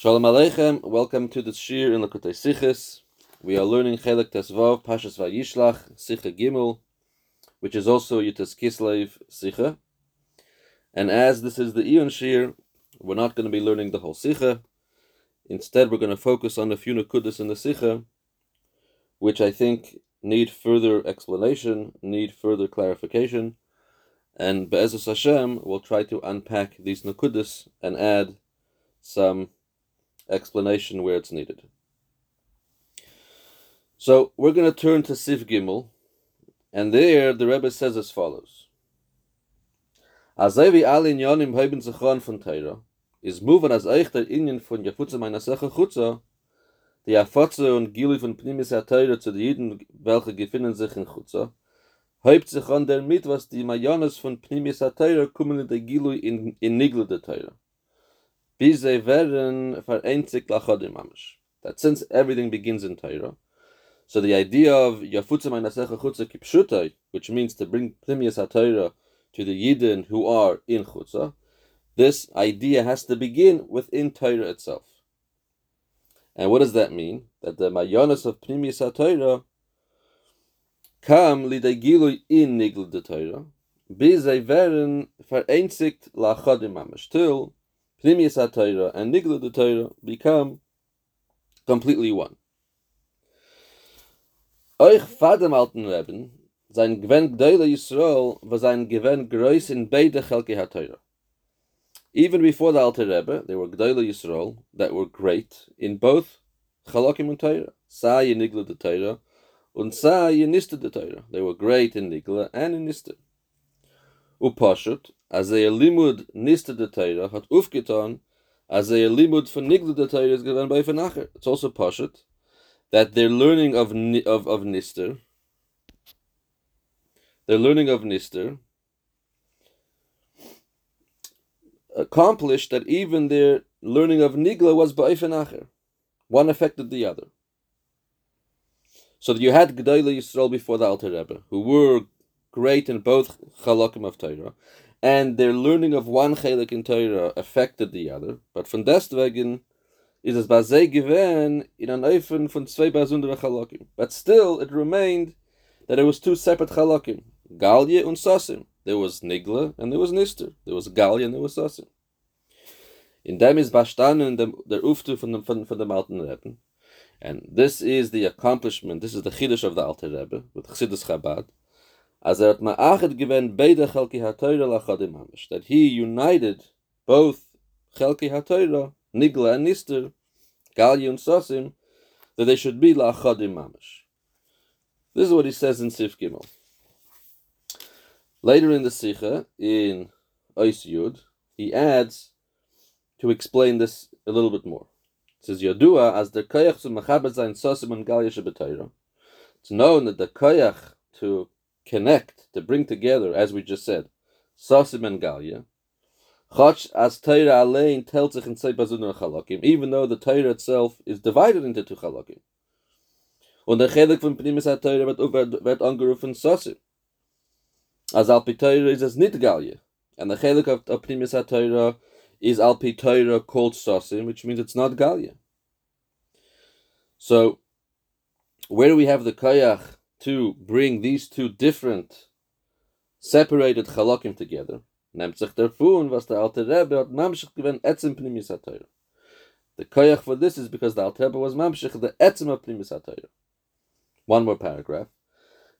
Shalom Aleichem, welcome to the Shir in Lakutei Sichis. We are learning Chelek Tesvav, Pashas Vayishlach, Sicha Gimel, which is also Yutas Kislev Sicha. And as this is the Eon Shir, we're not going to be learning the whole Sicha. Instead, we're going to focus on a few Nukudas in the Sicha, which I think need further explanation, need further clarification. And Be'ezus Hashem will try to unpack these Nukudas and add some explanation where it's needed. So we're going to turn to Sif Gimel, and there the Rebbe says as follows: Azevi al inyanim heben zechron von Teira is moving as euch der Inyan von Jafutze meiner Sache Chutza, die Afotze und Gili von Pnimis Teira zu den Jiden, welche gefinden sich in Chutza, hebt sich an der mit, was die Mayanas von Pnimis Teira kommen in der Gilu in, in der Teira. That since everything begins in Torah, so the idea of yafutzim einasecha chutza kipshutai, which means to bring pnimius HaTorah to the Yidden who are in chutza, this idea has to begin within Torah itself. And what does that mean? That the mayonas of pnimius HaTorah come lidei gilui in nigl de Torah, bis sie werden vereinzigt lachodim till Pnimius HaTorah and Nigla the Torah become completely one. Euch Fadem alten Reben, sein Gwen Gdeile Yisrael was ein Gwen Grois in beide Chelke HaTorah. Even before the Alter Rebbe, there were Gdeile Yisrael that were great in both Chalakim and Torah. Sa Nigla the Torah, und Sa Nista the Torah. They were great in Nigla and in Nista. Upashut, as a limud nista de Torah hat aufgetan, as a limud von nigla de Torah is given by Fenacher. It's also pashut that their learning of of of nister, their learning of nister, accomplished that even their learning of nigla was by Fenacher. One affected the other. So you had Gedele Yisrael before the Alter Rebbe, who were great in both Chalakim of Torah, and their learning of one chelik in Torah affected the other. But von deswegen is es bei sie gewesen in an Eufen von zwei besondere chalakim. But still, it remained that there was two separate chalakim, Galye and Sasim. There was Nigla and there was Nister. There was Galye and there was Sasim. In dem is bestanden der, der Uftu von dem, von, von dem Alten Rebbe. And this is the accomplishment, this is the Chiddush of the Alter Rebbe, with Chassidus Chabad, as er hat given beide chelki hamish, that he united both chelki ha-Torah, Nigla and Nister, Gali and that they should be lachadim mamish. This is what he says in Sif Gimel. Later in the Sikha, in Ois Yud, he adds to explain this a little bit more. It says, Yadua, as the koyach to machabed zayin Sosim and Gali shebetayra. It's known that the koyach to connect, to bring together, as we just said, Sasim and Galia. Chach as Torah Alein tells sich in zwei Basuner Chalakim, even though the Torah itself is divided into two Chalakim. Und der Chelik von Pnimis HaTorah wird, wird, angerufen Sasim. As Alpi Torah is as nit Galia. And the Chelik of, of Pnimis is Alpi Torah called Sasim, which means it's not Galia. So, where do we have the Kayach to bring these two different separated chalakim together. The koyach for this is because the alte Rebbe was mamshich the etzim of pnimis ha One more paragraph.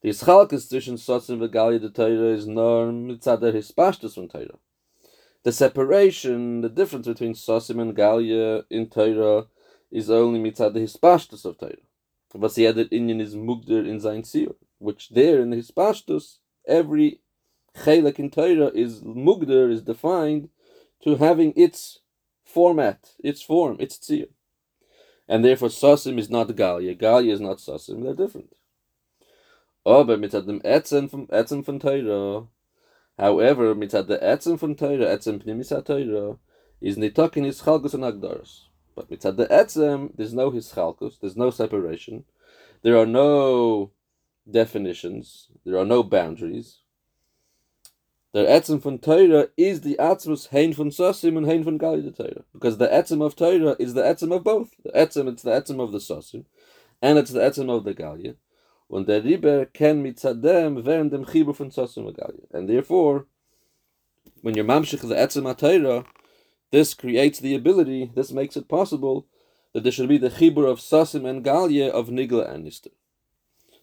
The ischalkes zwischen Sotzim and Galia de Torah is nor mitzad der hispashtus from Torah. The separation, the difference between Sosim and Galia in Torah is only mitzad the hispashtus of Torah was the other Indian is mugder in Zain Siyur, which there in his pashtus, every chelak in Torah is mugder, is defined to having its format, its form, its tzir. And therefore Sasim is not Galia, Galia is not Sasim, they're different. Oh, Aber mitzad dem Etzen from Etzen von Torah, however, mitzad the Etzen von Torah, Etzen pnimis ha-Torah, is nitakin is chalgus and agdaras. But mitzad the etzem, there's no hischalkus, there's no separation, there are no definitions, there are no boundaries. The Etzem von Torah is the Atzmus hein von Sosim and hein von Gali the Torah. Because the Etzem of Torah is the Etzem of both. The Etzem, it's the Etzem of the Sosim, and it's the Etzem of the Galia. Und der Riber ken mitzadem während dem Chibur von und Galia. And therefore, when you're mamshich the Etzem of Torah, this creates the ability, this makes it possible, that there should be the Chibur of Sosim and Galia of Nigla and Nister.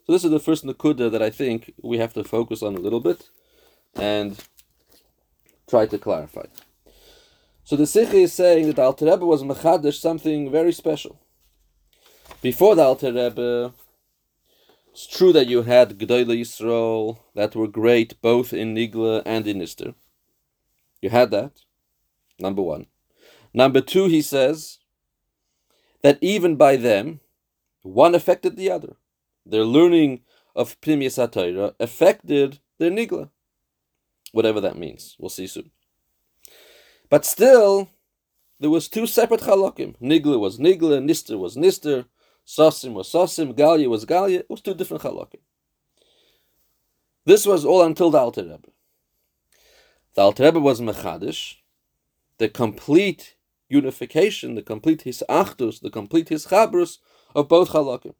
So this is the first Nakuda that I think we have to focus on a little bit and try to clarify. So the Sikh is saying that Alter Rebbe was Mechadish something very special. Before the Alter Rebbe, it's true that you had G'dayla Yisrael that were great both in Nigla and in Nister. You had that, number one. Number two, he says that even by them, one affected the other. Their learning of Pnimius HaTorah affected their Nigla whatever that means. We'll see soon. But still, there was two separate halakim. Nigla was Nigla, Nister was Nister, Sasim was Sasim, Galia was Galia. It was two different halakim. This was all until the Alter Rebbe. The Alter Rebbe was Mechadish, the complete unification, the complete Hisachdus, the complete Hischabrus of both halakim.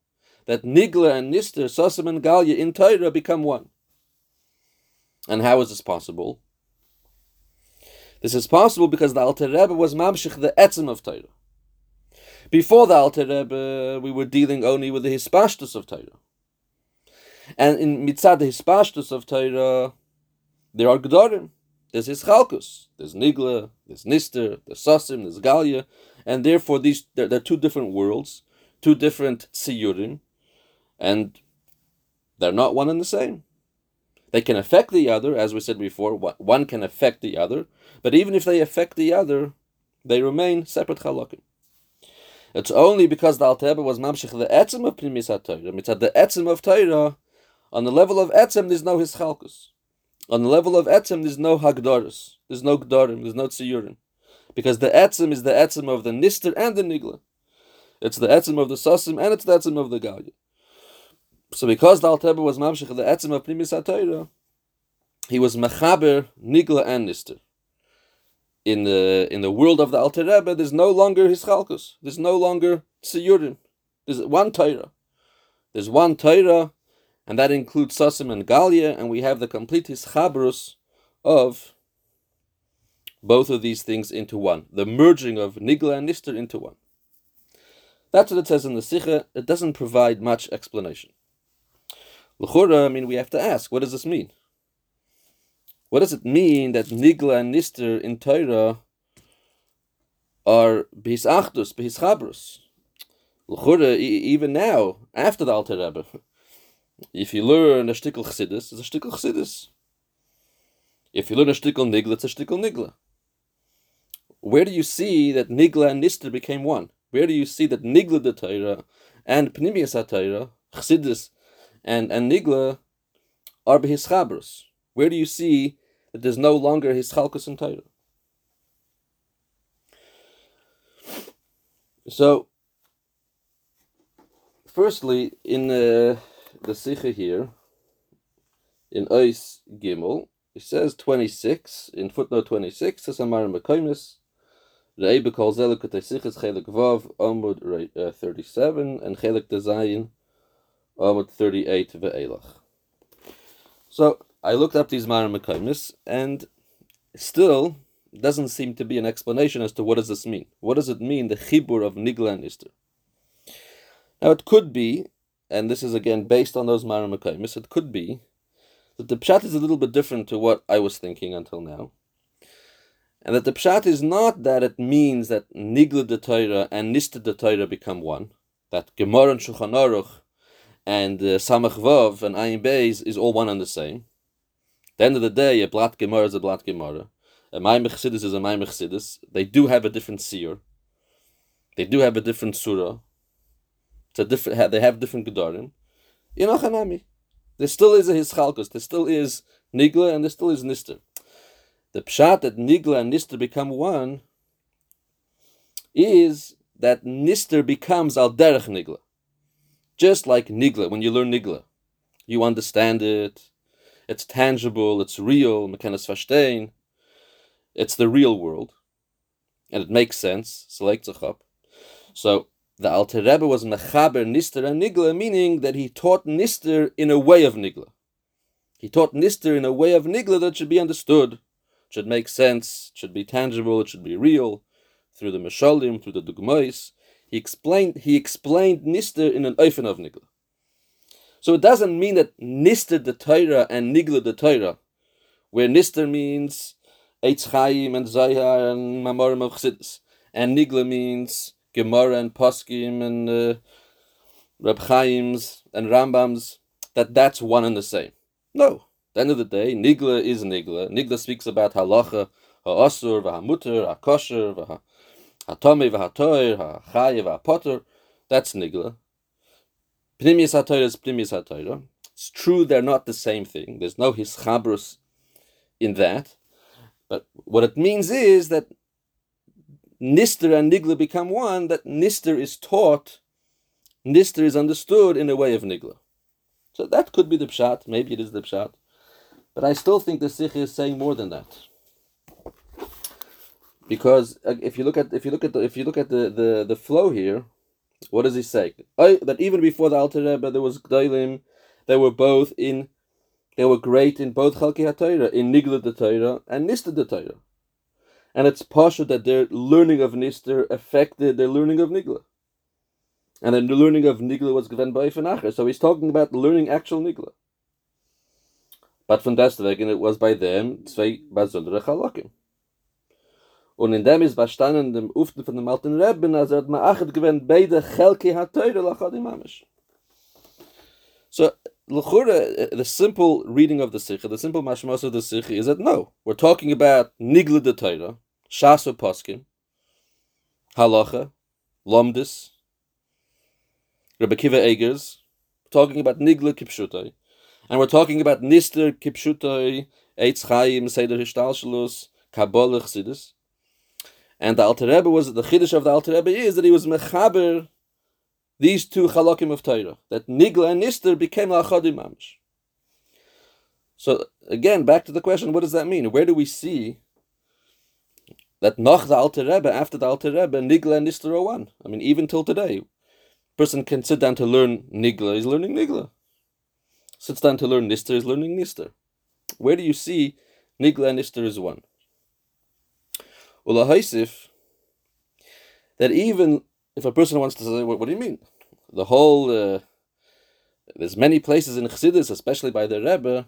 That Nigla and Nister, Sasim and Galia in Torah become one. And how is this possible? This is possible because the Alter Rebbe was mamshich the etzem of Torah. Before the Alter Rebbe, we were dealing only with the hispashtus of Torah. And in mitzad the hispashtus of Torah, there are gedorim. There's hischalkus. There's nigla. There's nister. There's sasim. There's galia. And therefore, these there are two different worlds, two different siyurim, and they're not one and the same. They can affect the other, as we said before, one can affect the other, but even if they affect the other, they remain separate halakim. It's only because the Alter was mamshich the etzem of Pnimis HaTorah, mitzad the etzem of Torah, on the level of etzem there's no hischalkus. On the level of etzem there's no hagdoris, there's no gdorim, there's no tziyurim. Because the etzem is the etzem of the nister and the nigla. It's the etzem of the sasim and it's the etzem of the galya. So because the Alter was mamshich the etzem of pnimis HaTorah, he was mechaber nigla and nister. In the in the world of the Alter Rebbe, there's no longer his chalkus. There's no longer tziyurim. There's one Torah. There's one Torah, and that includes Sasim and Galia, and we have the complete hischabrus of both of these things into one. The merging of Nigla and Nister into one. That's what it says in the Sikha. It doesn't provide much explanation. L'chura, I mean, we have to ask, what does this mean? What does it mean that Nigla and Nister in Torah are Behis Achdus, Behis Chabrus? L'chura, even now, after the Alter Rebbe, if you learn a shtickle chassidus, it's a shtickle chassidus. If you learn a shtickle nigla, it's a shtickle nigla. Where do you see that nigla and nister became one? Where do you see that nigla the Torah and pnimius Torah, chassidus and, and Nigla are his chabros. Where do you see that there's no longer his chalkus and Torah? So, firstly, in uh, the Sikha here, in Ois Gimel, it says 26, in footnote 26, says Amar Mekoimis, Re'ebe kol zelek sichas chelik vav, Amud uh, 37, and chelik dezayin, Amud 38 ve'elach. So I looked up these Mara Mekaimis, and still doesn't seem to be an explanation as to what does this mean. What does it mean, the chibur of Nigla and Ister? Now it could be, and this is again based on those Mara Mekaimis, it could be that the pshat is a little bit different to what I was thinking until now. And that the pshat is not that it means that Nigla de Torah and Nister de Torah become one, that Gemara and Shulchan Aruch and uh, Samach Vav and Ayin Beis is all one and the same. At the end of the day, a Blat Gemara is a Blat Gemara. A Maimich is a Maimich. They do have a different seer. They do have a different surah. A different. They have different gedarim. Inochanami. There still is a hischalkus. There still is nigla and there still is nister. The pshat that nigla and nister become one is that nister becomes al derech nigla. Just like Nigla, when you learn Nigla, you understand it, it's tangible, it's real, kann verstehen. It's the real world. And it makes sense, so the Alter Rebbe was mechaber nister and nigla, meaning that he taught nister in a way of nigla. He taught nister in a way of nigla that should be understood, should make sense, should be tangible, it should be real, through the meshalim, through the dugmais. He explained he explained nister in an oifen of nigla. So it doesn't mean that nister the Torah and nigla the Torah, where nister means Eitz Chaim and Zohar and Mamorim of Chassidus, and nigla means Gemara and Poskim and uh, Reb Chaim's and Rambam's, that that's one and the same. No. At the end of the day, Nigla is Nigla. Nigla speaks about halacha, ha'asur, v'hamuter, ha'kosher, v'hatome, v'hatoir, ha'chaye, v'hapoter. That's Nigla. Pnimius ha'toir is Pnimius ha'toir. It's true they're not the same thing. There's no hischabrus in that. But what it means is that Nister and Nigla become one, that Nister is taught, Nister is understood in a way of Nigla. So that could be the pshat, maybe it is the pshat. But I still think the Sikh is saying more than that. Because uh, if you look at if you look at the if you look at the, the, the flow here, what does he say? That even before the Alter Rebbe there was Gdalim, they were both in they were great in both Chalki HaTorah, in Nigla the Torah and Nista the Torah and it's partial that their learning of Nister affected their learning of Nigla. And then the learning of Nigla was given by Fenacher. So he's talking about learning actual Nigla. But von deswegen it was by them zwei besondere Chalakim. Und in dem ist bestanden dem Uften von dem alten Rebben, als er hat ma'achet gewinnt beide Chelki ha-teure lachad imamish. So, the simple reading of the Sikha, the simple mashmas of the Sikha is that no, we're talking about Nigla the Torah, Shasu Poskim, Halacha, Lomdis, Rebbe Kiva Egers, talking about Nigla Kipshutai, and we're talking about Nister Kipshutai, Eitz Chaim, Seder Hishtalshalus, Kabbalah Chassidus. And the Alter Rebbe was, the Chiddush of the Alter Rebbe is that he was Mechaber these two Chalakim of Torah, that Nigla and Nister became Achadim Mamish. So again, back to the question, what does that mean? Where do we see that nach the Alter Rebbe, after the Alter Rebbe, Nigla and Nister are one. I mean, even till today, person can sit down to learn Nigla, is learning Nigla. Sits down to learn Nister, is learning Nister. Where do you see Nigla and Nister is one? Ula Haisif, that even if a person wants to say, what, what do you mean? The whole, uh, there's many places in Chassidus, especially by the Rebbe,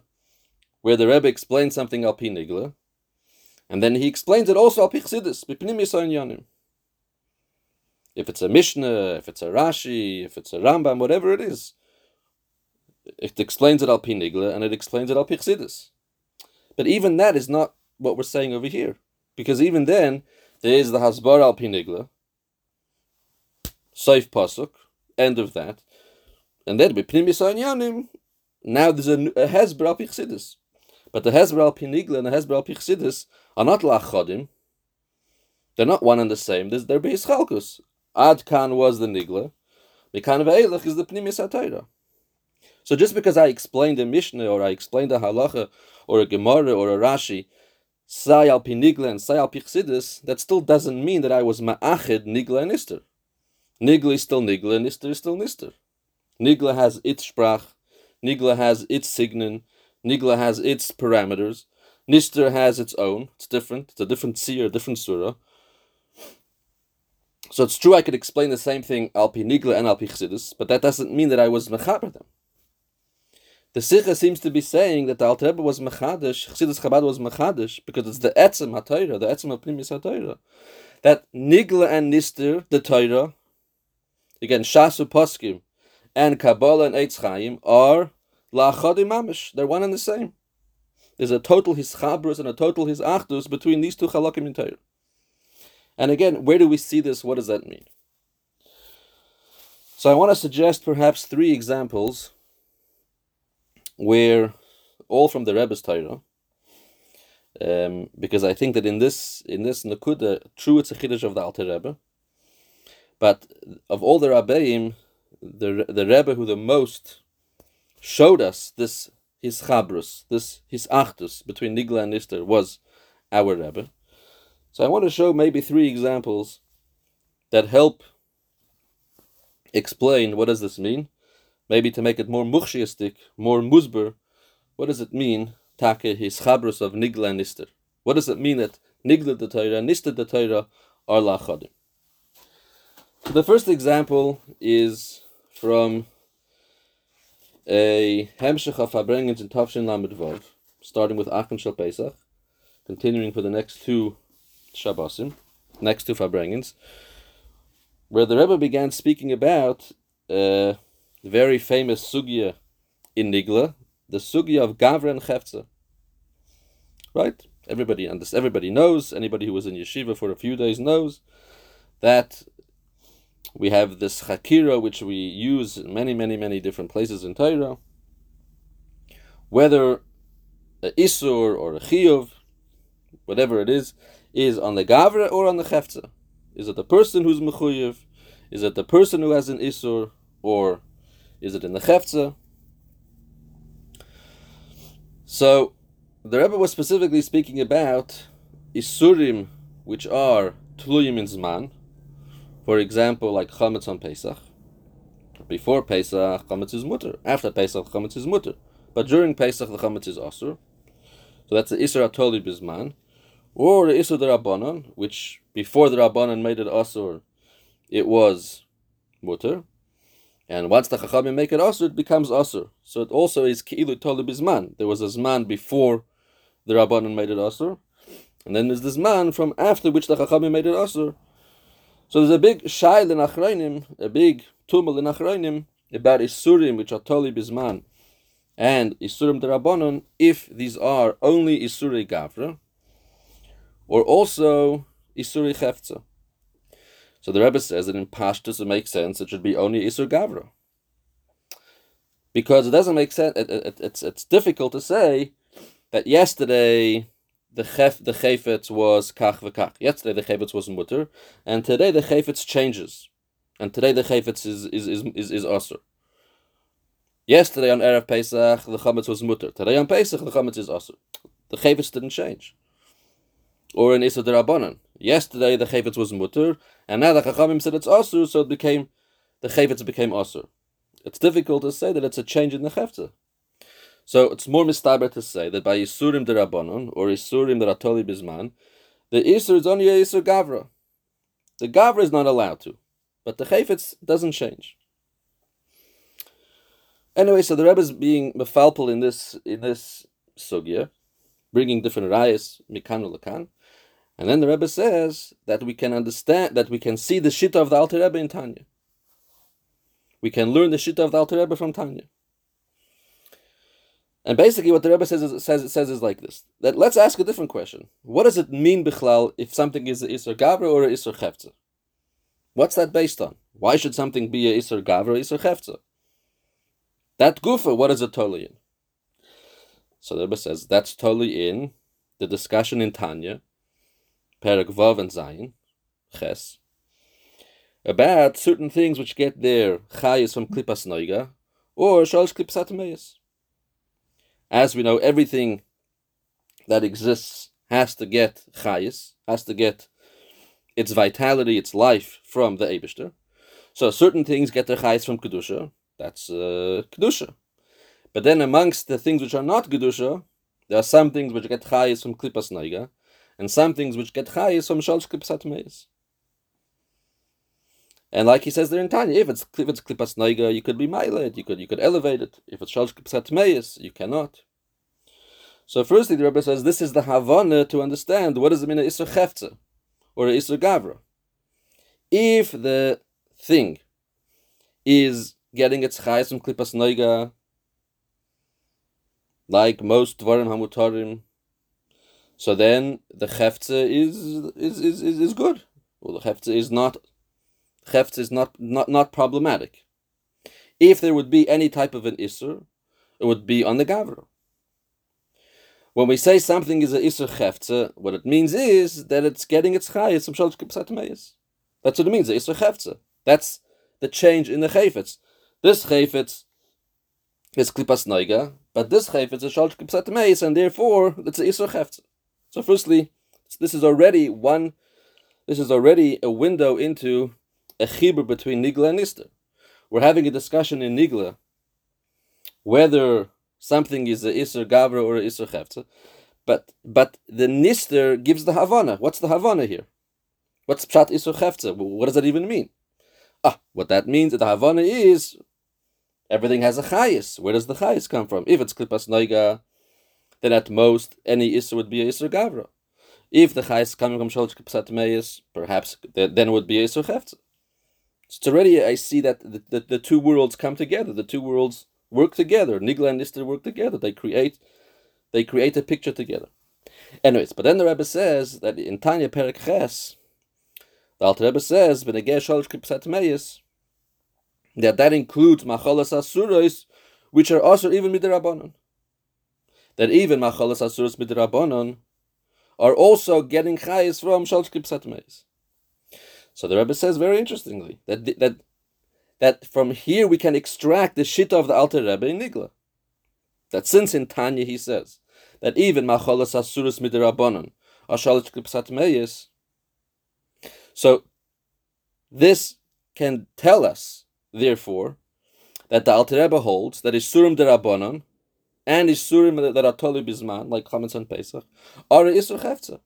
where the Rebbe explains something al Nigla, and then he explains it also al pichsidis, yanim. If it's a Mishnah, if it's a Rashi, if it's a Rambam, whatever it is, it explains it al pinigla and it explains it al. But even that is not what we're saying over here, because even then there is the hasbar al pinigla, saif pasuk, end of that, and then b'pnimis yanim. Now there's a, a hezber al pichsidis. But the hasbara al Pinigla and the hasbara al Pichsidis are not lachodim. They're not one and the same. There's, they're Beis Chalkus. Ad Kan was the Nigla. Mikan Ve'elach is the Pnimis HaTorah. So just because I explained a Mishnah or I explained a Halacha or a Gemara or a Rashi, Sai al Pinigla and Sai al Pichsidis, that still doesn't mean that I was Ma'achid Nigla and Nister. Nigla is still Nigla and Nister is still Nister. Nigla has its Sprach, Nigla has its Signon, Nigla has its parameters. Nister has its own. It's different. It's a different seer, different surah. So it's true I could explain the same thing alpi Nigla and alpi Chassidus, but that doesn't mean that I was mechaber them. The Sikha seems to be saying that the Alter Rebbe was mechadish, Chassidus Chabad was mechadish, because it's the etzem ha-Torah, the etzem ha-Pnimis ha-Torah. That Nigla and Nister, the Torah, again, Shasu Poskim, and Kabbalah and Eitz Chaim are La'achadi mamish. They're one and the same. There's a total hischabrus and a total hisachdus between these two chalakim in Torah. And again, where do we see this? What does that mean? So I want to suggest perhaps three examples where all from the Rebbe's Torah, um, because I think that in this in this Nakuda, true it's a chiddush of the Alter Rebbe, but of all the Rabbeim, the the Rebbe who the most showed us this his chabrus, this his achtus between Nigla and Nister was our Rebbe. So I want to show maybe three examples that help explain what does this mean. Maybe to make it more mukshiistic, more musber, what does it mean, take his chabrus of Nigla and Nister? What does it mean that Nigla the Torah Nister the Torah are lachadim? The first example is from a Hemshech of Farbrengens in Tavshin Lamed Vav, starting with Achen Shal Pesach, continuing for the next two Shabbosim, next two Farbrengens, where the Rebbe began speaking about uh, the very famous sugya in Nigla, the sugya of Gavra and. Right? Everybody understands, everybody knows, anybody who was in yeshiva for a few days knows that we have this chakira, which we use in many, many, many different places in Torah. Whether a isur or a chiyuv, whatever it is, is on the gavra or on the chefza. Is it the person who's mechuyev? Is it the person who has an isur, or is it in the chefza? So, the Rebbe was specifically speaking about isurim, which are tluyim in zman, for example, like chametz on Pesach. Before Pesach, chametz is mutter. After Pesach, chametz is mutter. But during Pesach, the chametz is asur. So that's the isur atoli bisman, or the isur rabbanon, which before the rabbanon made it asur, it was mutter. And once the chachamim make it asur, it becomes asur. So it also is ki'ilu toli bisman. There was a zman before the rabbanon made it asur, and then there's this man from after which the chachamim made it asur. So there's a big shail in Achroinim, a big tumul in Achroinim about Isurim, which are Toli Bisman, and Isurim Derabonon, if these are only Isuri Gavra, or also Isuri Chefza. So the Rebbe says that in Pashtus it makes sense it should be only Isur Gavra. Because it doesn't make sense, it, it, it's, it's difficult to say that yesterday the chef the chayfetz was kach v'kach. Yesterday the chayfetz was mutter, and today the chayfetz changes, and today the chayfetz is is is is, is aser. Yesterday on erev Pesach the chametz was mutter. Today on Pesach the chametz is aser. The chayfetz didn't change. Or in Issa Derabanan. Yesterday the chayfetz was mutter, and now the chachamim said it's aser, so it became the chayfetz became aser. It's difficult to say that it's a change in the chefta. So it's more mistaber to say that by Yisurim Rabbanon or Yisurim Ratoli Bisman, the Isur is only a Isur Gavra. The Gavra is not allowed to, but the Chayfetz doesn't change. Anyway, so the Rebbe is being mefalpel in this in this sugya, bringing different rayas mikan lakan, and then the Rebbe says that we can understand that we can see the shita of the Alter Rebbe in Tanya. We can learn the shita of the Alter Rebbe from Tanya. And basically, what the Rebbe says is, says says is like this: that let's ask a different question. What does it mean, bichlal, if something is a isur gavra or a isur chefza? What's that based on? Why should something be a isur gavra or isur chefza? That gufa, what is it totally in? So the Rebbe says that's totally in the discussion in Tanya, Perek Vav and Zayin, Ches, about certain things which get their chayis from klipas noiga or shalosh klipas atmeis as we know, everything that exists has to get chayis, has to get its vitality, its life from the Abishter. So certain things get their chayis from kedusha. That's uh, kedusha. But then amongst the things which are not kedusha, there are some things which get chayis from klipas naiga, and some things which get chayis from shalosh klipas atmeis. And like he says there in Tanya, if it's if it's klipas noiga, you could be mailed, you could you could elevate it. If it's shalosh klipas you cannot. So firstly, the Rebbe says this is the havana to understand what does it mean a isra chefza or a isra gavra. If the thing is getting its chayes from klipas noiga, like most dvarim hamutarim, so then the chefza is is, is is is good. Well, the chefza is not Chefts is not, not, not problematic. If there would be any type of an Isser, it would be on the Gavra. When we say something is an Isser Cheftze, uh, what it means is that it's getting its Chayes from Shalosh That's what it means, the Isser Cheftze. That's the change in the Chayfetz. This Chayfetz is Klipas Noiga, But this chayfetz is shal kipsat meis, and therefore it's an isur chefetz. So firstly, this is already one. This is already a window into a chibur between nigla and nister. We're having a discussion in nigla whether something is a isur gavra or a isur chefetz. But but the nister gives the havana. What's the havana here? What's pshat isur chefetz? What does that even mean? Ah, what that means, that the havana is everything has a chayis. Where does the chayis come from? If it's klipas noiga, then at most any isur would be a isur gavra. If the chayis coming from sholosh klipas meis, perhaps then it would be a isur chefetz. So already I see that the, the, the, two worlds come together. The two worlds work together. Nigla and Nister work together. They create they create a picture together. Anyways, but then the Rebbe says that in Tanya Perek Ches, the Alter Rebbe says, that that includes machalas asuros, which are also even midrabanon. That even machalas asuros midrabanon are also getting chayis from shalosh kipsat meis. So the Rebbe says very interestingly that that that from here we can extract the shita of the Alter Rebbe in Nigla. That since in Tanya he says that even machalas asuros midrabanon are shalosh kipsat meis so this can tell us, therefore, that the Alter Rebbe holds that Isurim derabanan and Isurim that are like Chametz on Pesach, are Isur Chefza.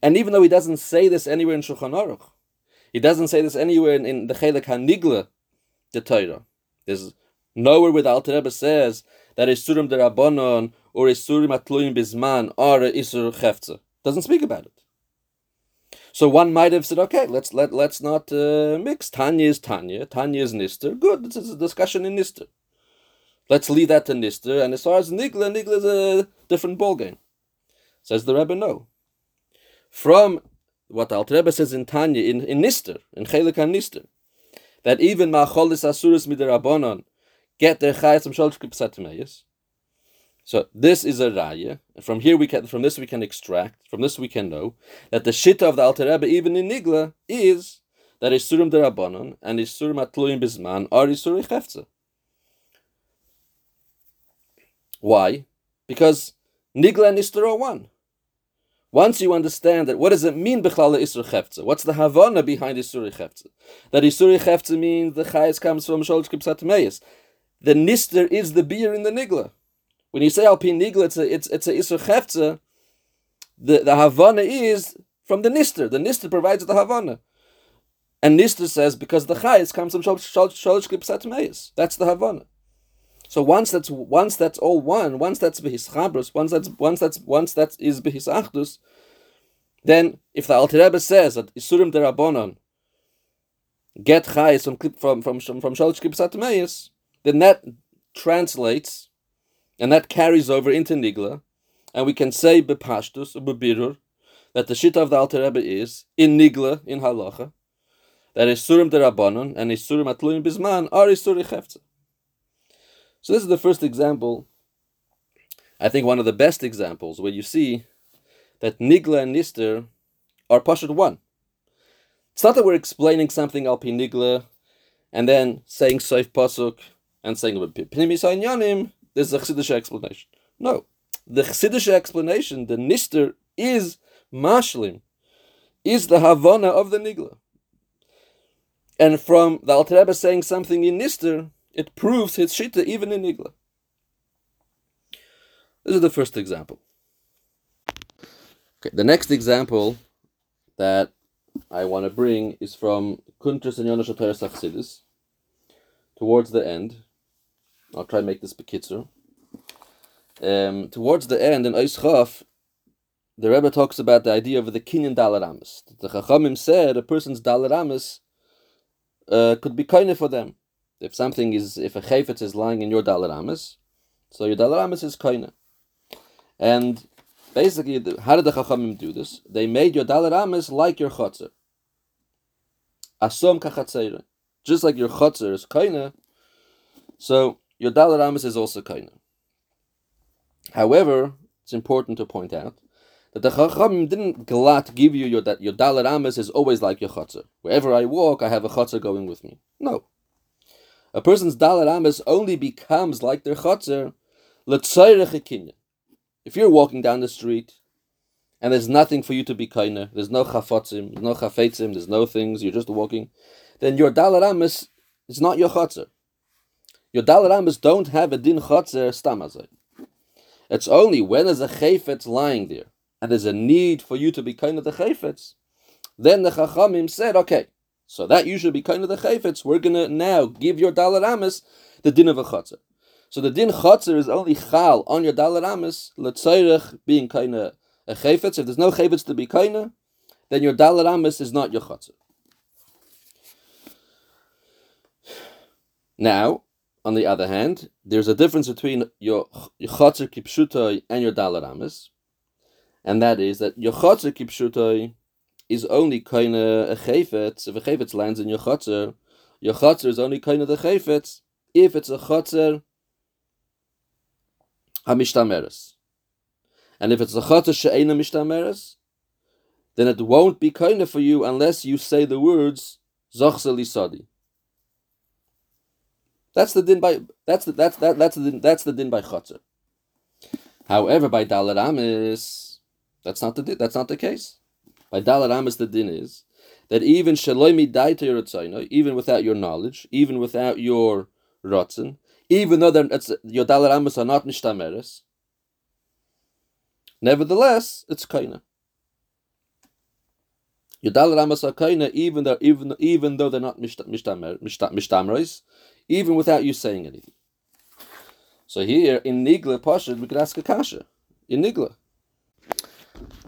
And even though he doesn't say this anywhere in Shulchan Aruch, he doesn't say this anywhere in, in the Chelek HaNigla, the Torah. There's nowhere where the Alter Rebbe says that Isurim derabanan or Isurim atluim bisman are Isur Chefza. Doesn't speak about it. So one might have said, okay, let's let let's not uh, mix. Tanya is Tanya, Tanya is Nister. Good, this is a discussion in Nister. Let's leave that to Nister. And as far as Nigla, Nigla is a different ballgame. Says the Rebbe, no. From what Alter Rebbe says in Tanya, in, in Nister, in Chelik Nister, that even Macholis Asuris Midirabonon get their Chayas Kipsatimayas, so this is a raya. From here we can, from this we can extract, from this we can know that the shita of the Alter Rebbe, even in Nigla, is that Isurim derabanan and Isurim atluim bisman are Isuri chefza. Why? Because Nigla and Isur are one. Once you understand that, what does it mean Bechlala Isur Chefza? What's the Havana behind Isuri Chefza? That Isuri Chefza means the Chayes comes from Sholosh Kipsat Meis. The Nister is the beer in the Nigla. When you say Alpin Nigla, it's a it's it's a Isur Chefza. The the Havana is from the Nister. The Nister provides the Havana. And Nister says because the Chayes comes from Sholosh Kipsat Meis. That's the Havana. So once that's once that's all one, once that's behis chabrus, once that's once that's once that is behis achdus, then if the Alter Rebbe says that isurim derabonon get chayes from from from from, shalosh kibsat then that translates and that carries over into nigla, and we can say bepashtus bebirur that the shita of the Alter Rebbe is in nigla in halacha that isurim derabonon and isurim atluim bisman are isuri cheftzah. So this is the first example, I think one of the best examples, where you see that Nigla and Nister are Pashut one. It's not that we're explaining something Alpi Nigla and then saying Seif Pasuk and saying Yanim, there's a Chassidish explanation. No. The Chassidish explanation, the Nister, is Mashlim, is the Havana of the Nigla. And from the Alter saying something in Nister, it proves his shita even in Igla. This is the first example. Okay, the next example that I want to bring is from Kuntras and Yonash Sachsidis. Towards the end, I'll try and make this bekitzer. Um, towards the end, in Oischaf, the Rebbe talks about the idea of the kinyan dalaramis. The Chachamim said a person's dalaramis uh, could be kind for them if something is if a chayfetz is lying in your dalaramis, so your dalaramis is koina. And basically, the, how did the chachamim do this? They made your dalaramis like your chotzer. Asom kachatzeira. Just like your chotzer is koina, so your dalaramis is also koina. However, it's important to point out that the Chachamim didn't glat give you your that your dalaramis is always like your chotzer. Wherever I walk, I have a chotzer going with me. No, a person's dalar ames only becomes like their chotzer, If you're walking down the street and there's nothing for you to be kinder, there's no chafotzim, there's no chafetzim, there's no things, you're just walking, then your dalaramis is not your chotzer. Your dalaramis don't have a din chotzer stamazay. It's only when there's a chayfetz lying there and there's a need for you to be kind of the chayfetz, then the chachamim said, okay, so that should be kind of the chayfetz. We're gonna now give your dalaramis the din of a chotzer. So the din chotzer is only chal on your dalaramis letzayrich being kind of a chayfetz. If there's no chayfetz to be kind of, then your dalaramis is not your chotzer. Now, on the other hand, there's a difference between your chotzer kipshutai and your dalaramis, and that is that your chotzer kipshutai is only kind of a chayfetz. If a chayfetz lands in your chotzer, your chotzer is only kind of the chayfetz if it's a chotzer hamishtameres. And if it's a chotzer she'ena mishtameres, then it won't be kind of for you unless you say the words zochse lisadi. That's the din by that's the that's that that's the din, that's the din by chotzer. However, by dalaramis, that's not the that's not the case. By dalaramis, the din is that even shalomi daita even without your knowledge, even without your rotzen, even though it's, your dalaramis are not nishtameres, nevertheless, it's kaina. Your dalaramis are kaina, even though even even though they're not mishtamres, even without you saying anything. So here in Nigla Pashad, we could ask a kasha. In Nigla.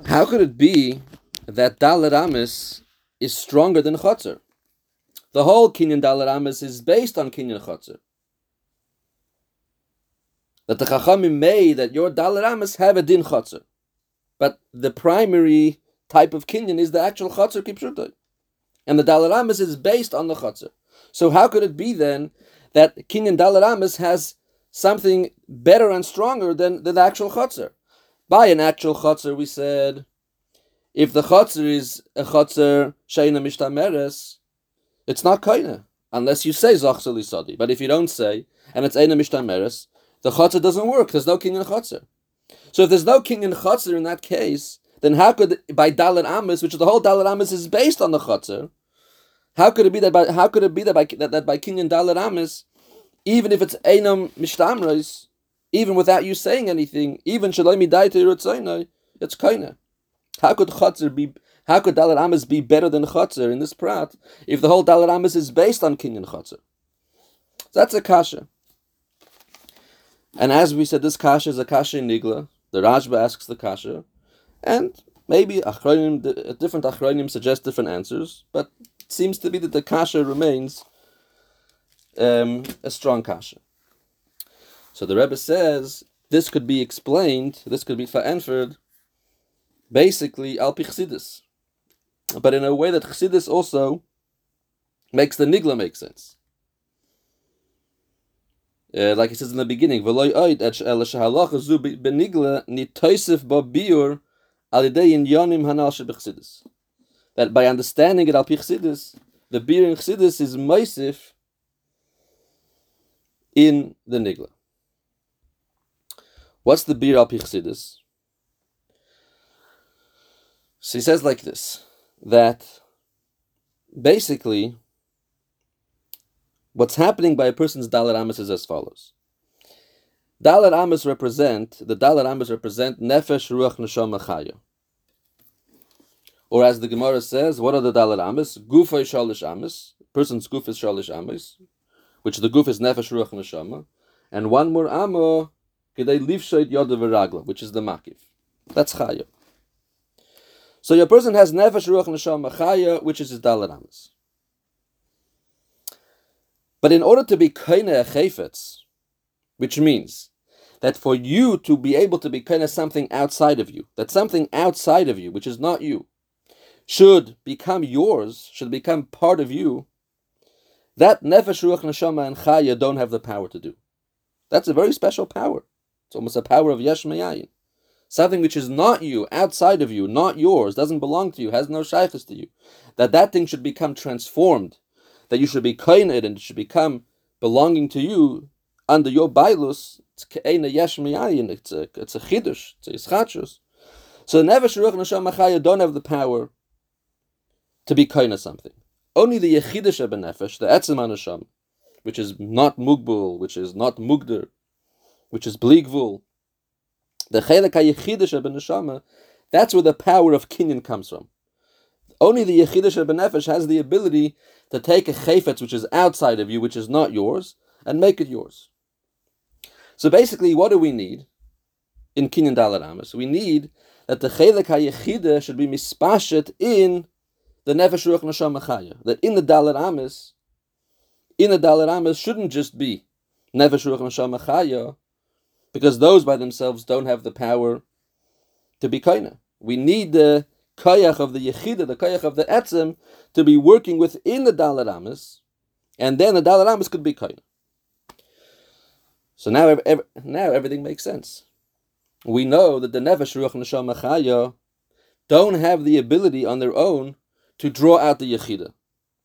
How could it be that Dalaramis is stronger than Chotzer? The whole Kinyan Dalaramis is based on Kinyan Chotzer. That the Chachamim made that your Dalaramis have a din Chotzer. But the primary type of Kinyan is the actual Chotzer Kipshutai. And the Dalaramis is based on the Chotzer. So how could it be then that Kinyan Dalaramis has something better and stronger than, than the actual Chotzer. By an actual Chotzer, we said, if the Chotzer is a Chotzer Sheina Mishtameres, it's not Kaina, unless you say Zachzali Sadi. But if you don't say, and it's Eina Mishtameres, the Chotzer doesn't work. There's no Kinyan Chotzer. So if there's no Kinyan Chotzer in that case, then how could, by Dalit Amis, which the whole Dalit Amis is based on the Chotzer, how could it be that by how could it be that by that, that by Kinyan Dalit Amis, even if it's Einam Mishtamrais, even without you saying anything, even Shalom it's Kaina. How could Chatzar be how could Dalit Amis be better than Chatzar in this prat if the whole Dalit Amis is based on Kinyan Chatzar? So that's a kasha. And as we said, this kasha is a kasha in Nigla. The Rajba asks the kasha, and maybe achronim, different achronim suggest different answers, but it seems to be that the kasha remains um, a strong kasha. So the Rebbe says this could be explained, this could be answered, basically al chsidis, but in a way that chsidis also makes the nigla make sense. Uh, like it says in the beginning, that by understanding it al chsidis, the beer in chsidis is meisif in the nigla. What's the beer al chsidis? So he says like this that basically what's happening by a person's dalar amas is as follows. Dalar amas represent the dalar amas represent nefesh ruach neshama chaya. Or as the Gemara says, what are the Dalit Amis? Gufay Shalish Amis. Person's guf is Shalish Amis, which the guf is Nefesh Ruach Neshama. And one more Amo, Kedei Livshoit Yoda Viragla, which is the Makif. That's Chaya. So your person has Nefesh Ruach Neshama Chaya, which is his Amis. But in order to be Kaina Chayfetz, which means that for you to be able to be of something outside of you, that something outside of you, which is not you, should become yours, should become part of you, that nefesh, ruach, neshama, and chaya don't have the power to do. That's a very special power. It's almost a power of yesh mayayin. Something which is not you, outside of you, not yours, doesn't belong to you, has no shaykhs to you. That that thing should become transformed, that you should be kained and it should become belonging to you under your bailus. It's ke'ena yesh miyayin. It's a, it's a chidush. It's a yischachus. So the Nefesh Ruach Neshama don't have the power to be kind of something. Only the Yechidah Nefesh, the Etzem Neshama, which is not Mugbul, which is not Mugder, which is Bligvul, the Chelek HaYechidah Neshama, that's where the power of Kinyan comes from. Only the Yechidah Nefesh has the ability to take a chayfetz which is outside of you, which is not yours, and make it yours. So basically, what do we need in Kinyan Dalar We need that the Chelek HaYechida should be mispashet in the Nefesh Ruach Neshama Chaya. That in the Dalar Amis, in the Dalar Amis shouldn't just be Nefesh Ruach Neshama Chaya, because those by themselves don't have the power to be kaina. We need the kayach of the yechida, the kayach of the etzem, to be working within the dalar amis, and then the dalar amis could be kaina. So now, now everything makes sense we know that the Nefesh Ruach Neshama Chaya don't have the ability on their own to draw out the Yechida.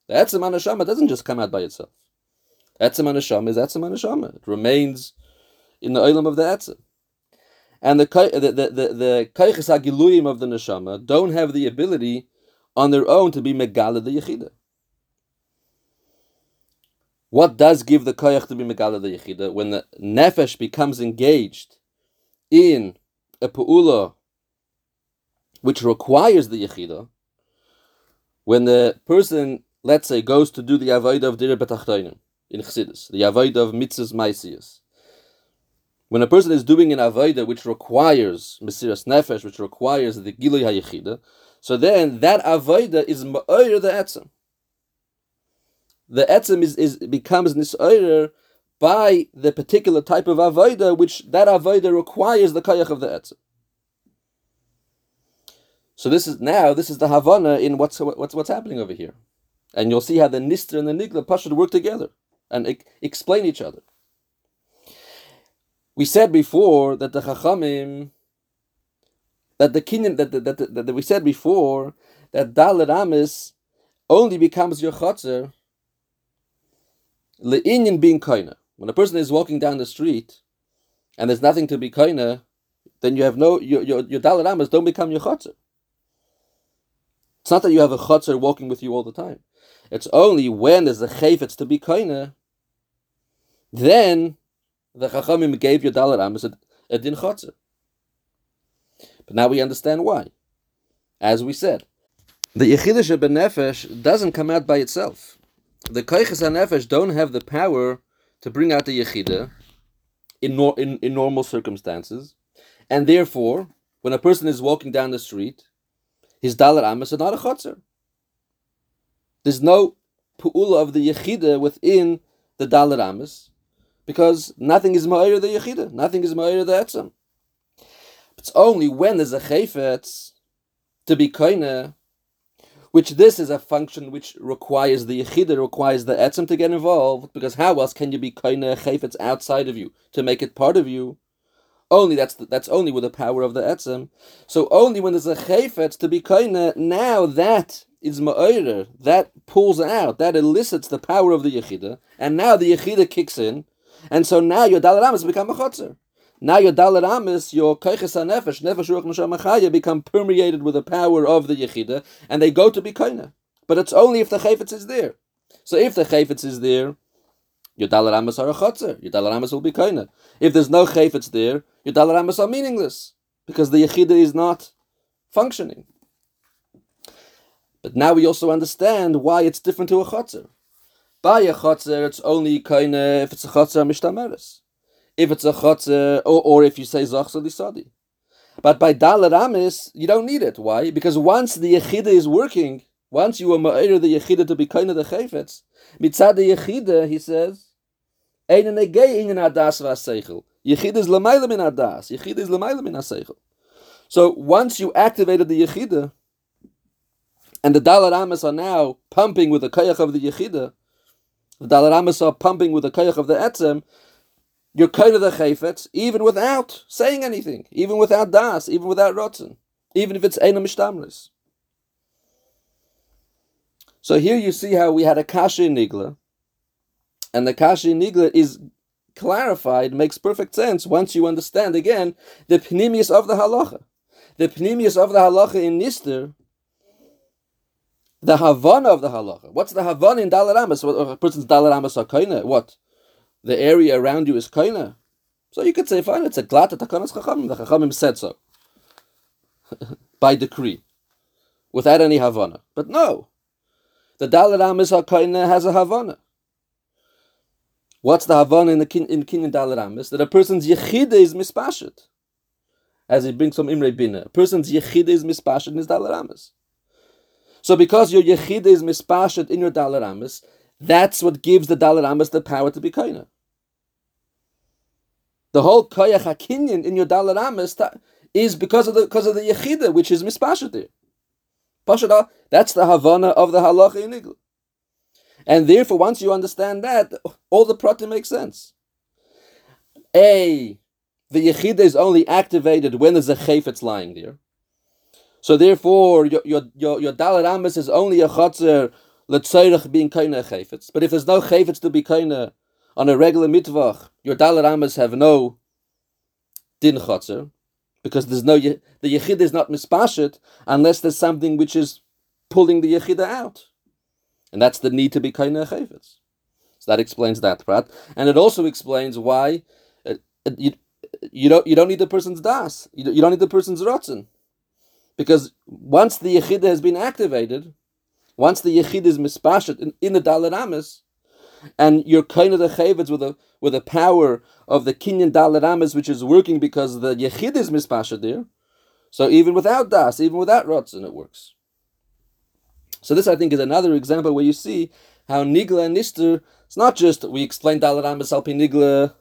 The Etzem Neshama doesn't just come out by itself. Etzem Neshama is Etzem Neshama. It remains in the Olam of the Etzem. And the the the the, the of the Neshama don't have the ability on their own to be Megala the Yechida. What does give the Koyach to be Megala the Yechida? When the Nefesh becomes engaged in a pu'ula which requires the yechida, when the person, let's say, goes to do the avodah of dir betachtoinim in chassidus, the avodah of mitzvahs maisius, when a person is doing an avodah which requires mesiras nefesh, which requires the gilui hayechida, so then that avodah is ma'oyer the etzem. The etzem is, is becomes nisoyer by the particular type of avodah, which that avodah requires the kayach of the etzem. So this is now this is the havana in what's what's what's happening over here, and you'll see how the nister and the nigla pashut work together and e- explain each other. We said before that the chachamim that the kinyan that, that, that, that, that we said before that dalit amis only becomes your chotzer le'inyan being kaina. When a person is walking down the street and there's nothing to be kaina, then you have no your your, your dalaramas don't become your chotzer. It's not that you have a chotzer walking with you all the time. It's only when there's a chayfetz to be kaina, then the chachamim gave your dalaramas a, a din chotzer. But now we understand why. As we said, the yechidish benefesh doesn't come out by itself. The koiches nefesh don't have the power to bring out the yechida in, nor- in, in normal circumstances, and therefore, when a person is walking down the street, his dalar amas is not a chotzer. There's no pu'ula of the yechida within the dalar amas, because nothing is ma'ir the yechida, nothing is ma'ir the etzem. It's only when there's a chayfetz to be koine which this is a function which requires the yechida, requires the etzem to get involved, because how else can you be kaina chayfetz outside of you to make it part of you? Only that's that's only with the power of the etzem. So only when there's a chayfetz to be kaina, now that is ma'orer, that pulls out, that elicits the power of the yechida, and now the yechida kicks in, and so now your dalaram has become a chotzer. Now your dalar amis, your kaiches nefesh, nefesh ruach neshama become permeated with the power of the yechida, and they go to be kaina. But it's only if the chayfetz is there. So if the chayfetz is there, your dalar amis are a chotzer. Your dalar amis will be kaina. If there's no chayfetz there, your dalar amis are meaningless because the yechida is not functioning. But now we also understand why it's different to a chotzer. By a chotzer, it's only kaina if it's a chotzer mishtameres if it's a chotzer, or, or if you say zachsa lisadi. But by dalar amis, you don't need it. Why? Because once the yechida is working, once you are ma'ir the yechida to be kind of the chayfetz, mitzad the yechida, he says, ein negei ingen adas v'aseichel. Yechida is l'mayla min adas. Yechida is l'mayla min aseichel. So once you activated the yechida, and the dalar amis are now pumping with the kayach of the yechida, the dalar amis are pumping with the kayach of the etzem, you're kind of the chayfetz, even without saying anything, even without das, even without rotzen, even if it's ena mishtamris. So here you see how we had a kasha in nigla, and the kasha in nigla is clarified makes perfect sense once you understand again the pnimius of the halacha. The pnimius of the halacha in Nister, the havana of the halacha. What's the havana in Dalaramas? What a person's Dalaramas are kaina? What? The area around you is kaina. So you could say, fine, it's a glat takanas chachamim. The chachamim said so by decree, without any havana. But no, the Dalaramas are kaina has a havana. What's the Havana in the kin in Kinyan Dalaramis? That a person's yechide is mispashet. As he brings from Imre Bina. A person's yechide is mispashet in his Dalaramis. So because your yechide is mispashet in your Dalaramis, that's what gives the Dalaramis the power to be kaina. The whole koyach hakinyan in your Dalaramis is because of the because of the yechide, which is mispashet there. Pashat, that's the Havana of the halacha in Igla. And therefore, once you understand that, all the pratim makes sense. A, the yechida is only activated when there's a chayfetz lying there. So therefore, your your your, your amas is only a chotzer letzayrach being kaina chayfetz. But if there's no chayfetz to be kaina on a regular mitvach, your dalar amas have no din chotzer because there's no the yechida is not mispashet unless there's something which is pulling the yechida out and that's the need to be kaina chayvetz. So that explains that part, and it also explains why uh, uh, you, you don't you don't need the person's das, you, you don't need the person's rotzen, because once the yechida has been activated, once the yechid is mispashet in, in the dalaramis, and you're kind of the chayvetz with a with the power of the kinyan dalaramis, which is working because the yechid is mispashet there. So even without das, even without rotzen, it works. So this, I think, is another example where you see how Nigla and Nister, it's not just we explain Dalar Amas Alpi Nigla,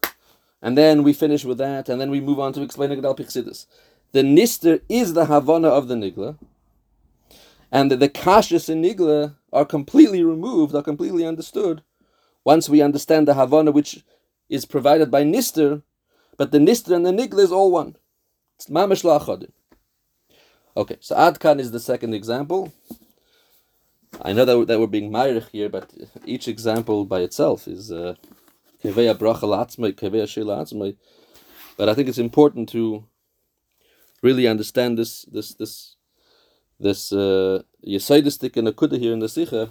and then we finish with that, and then we move on to explain Nigla Alpi The Nister is the Havana of the Nigla, and the, the Kashas in Nigla are completely removed, are completely understood, once we understand the Havana which is provided by Nister, but the Nister and the Nigla is all one. It's Mamash Lachadim. Okay, so Adkan is the second example. I know that, that we're being myrich here, but each example by itself is uh, bracha keveya shila But I think it's important to really understand this this this this uh, and akuda here in the sicha,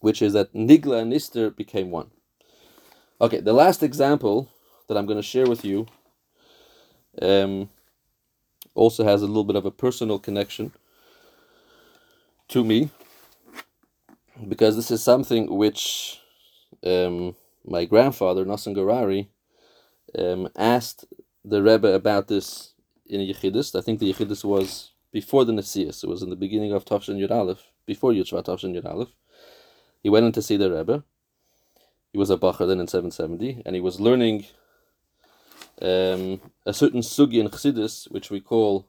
which is that Nigla and Nister became one. Okay, the last example that I'm going to share with you um, also has a little bit of a personal connection to me because this is something which um, my grandfather Nassim Garari um, asked the Rebbe about this in Yechidus. I think the Yechidus was before the Nesias. It was in the beginning of Tafshin Yud Aleph, before Yud Tafshin Yud Aleph. He went in to see the Rebbe. He was a Bacher then in 770, and he was learning um, a certain sugi in Chassidus, which we call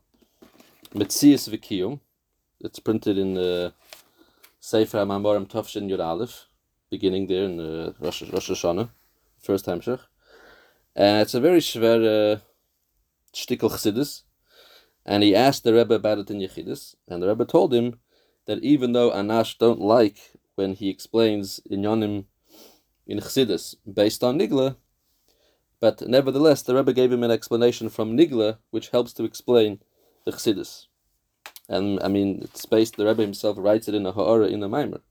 Metzias Vikiyum. It's printed in the Sefer HaMamorim Tafshin Yud Aleph, beginning there in uh, Rosh, Rosh Hashanah, first Hemshech. And it's a very shver chassidus. And he asked the Rebbe about it in Yechidus, and the Rebbe told him that even though Anash don't like when he explains Inyanim in Chassidus based on Nigla, but nevertheless the Rebbe gave him an explanation from Nigla which helps to explain the Chassidus. And I mean, it's based, the Rebbe himself writes it in a Ha'ara in the Maimer.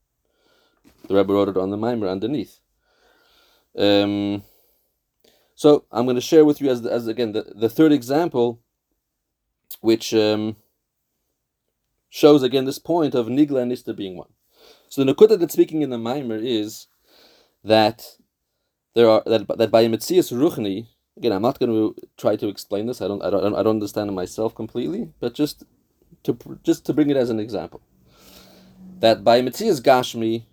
The Rebbe wrote it on the Maimer underneath. Um, so I'm going to share with you as, as again, the, the third example, which um, shows again this point of Nigla and Nista being one. So the Nakuta that's speaking in the Maimer is that there are that, that by Metzias Ruchni, again, I'm not going to try to explain this. I don't, I don't, I don't understand it myself completely, but just to just to bring it as an example, that by Mitzias Gashmi,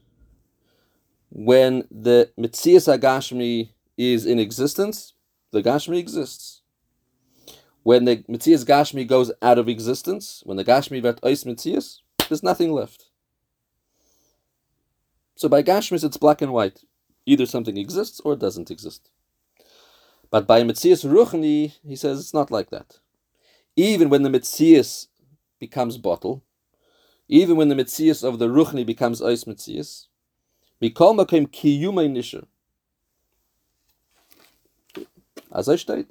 when the Mitzias Agashmi is in existence, the Gashmi exists. When the Mitzias Gashmi goes out of existence, when the Gashmi vet Ois Mitzias, there's nothing left. So by Gashmis, it's black and white. Either something exists or it doesn't exist. But by Mitzias Ruchni, he says it's not like that. Even when the Mitzias becomes bottle, even when the mitzias of the ruchni becomes ois mitzias, mikol makim kiyumay nisher. As I state,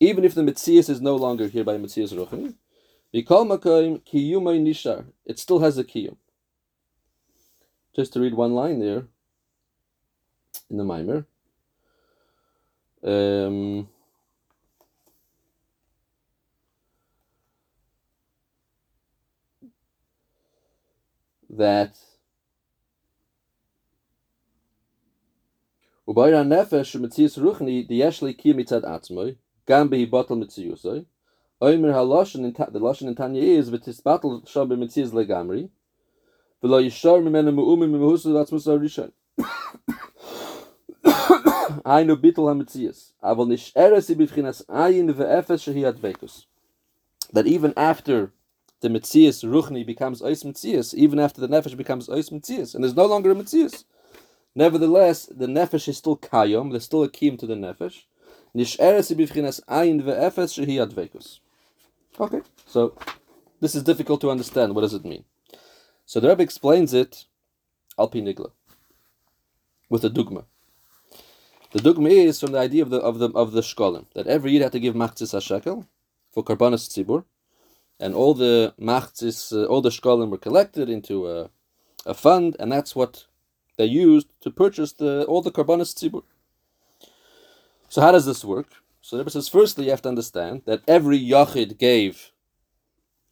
even if the Metzias is no longer here by Metzias Ruchni, Mikol Makoim Kiyumay Nishar, it still has a Kiyum. Just to read one line there in the Mimer. Um, that Ubayra nefesh mitzius ruchni diyesh li ki mitzad atzmoi, gam bihi batal mitziyusoi. Oimer ha-loshen, the loshen in Tanya is, v'tis batal shom b'mitzius legamri, v'lo yishor mimenu mu'umim mimuhusu v'atzmus er ha-rishon. Ainu bital ha-mitzius, aval nish eresi b'vchinas ayin ve'efes shehi advekus. That even after the mitzius ruchni becomes ois mitzius, even after the nefesh becomes ois mitzius, and there's no longer a mitzius. Nevertheless, the Nefesh is still Kayom, there's still a Kiyim to the Nefesh. Okay, so this is difficult to understand. What does it mean? So the Rebbe explains it al nigla with a dogma. The dogma is from the idea of the of the of the shkolim that every year had to give machzis hashekel for karbanas tzibur, and all the machzis, uh, all the shkolim were collected into a, a fund, and that's what they used to purchase the all the karbanas tzibur. So how does this work? So the says, firstly, you have to understand that every yachid gave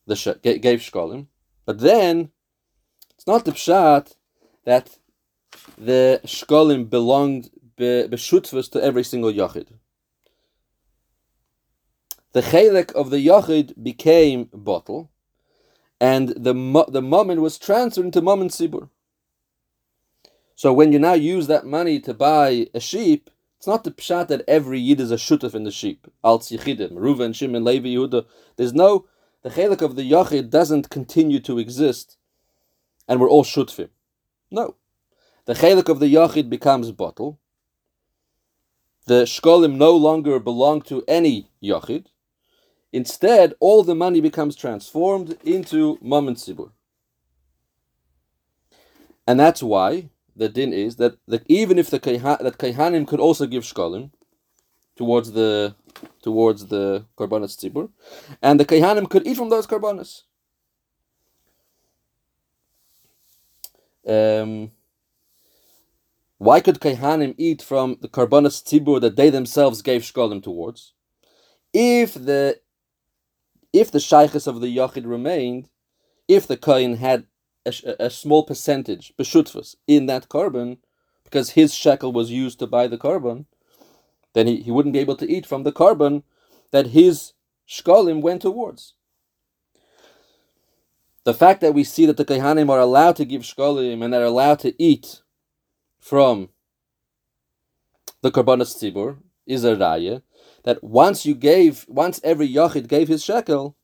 the sh- gave shkolim, but then it's not the pshat that the shkolim belonged beshutfus to every single yachid the chelik of the yachid became bottle, and the the moment was transferred into moment sibur. So when you now use that money to buy a sheep, it's not the pshat that every yid is a shutaf in the sheep. Al tzichidim, Reuven, Shimon, Levi, Yehuda. There's no the chelik of the yachid doesn't continue to exist, and we're all shutfim. No, the chelik of the yachid becomes bottle. The shkolim no longer belong to any yachid, Instead, all the money becomes transformed into Mammon Sibur. And that's why the din is that, that even if the that Kaihanim could also give Shkolim towards the towards the Karbanas Tzibur, and the Kaihanim could eat from those Karbanas. Um, why could Kaihanim eat from the Karbanas Tzibur that they themselves gave Shkolim towards? If the if the shaykhs of the yachid remained, if the kohen had a, a small percentage beshutfus in that carbon, because his shekel was used to buy the carbon, then he, he wouldn't be able to eat from the carbon that his shkolim went towards. The fact that we see that the Kehanim are allowed to give shkolim and they're allowed to eat from the karbanas tzibur is a raya that once you gave, once every yachid gave his shekel,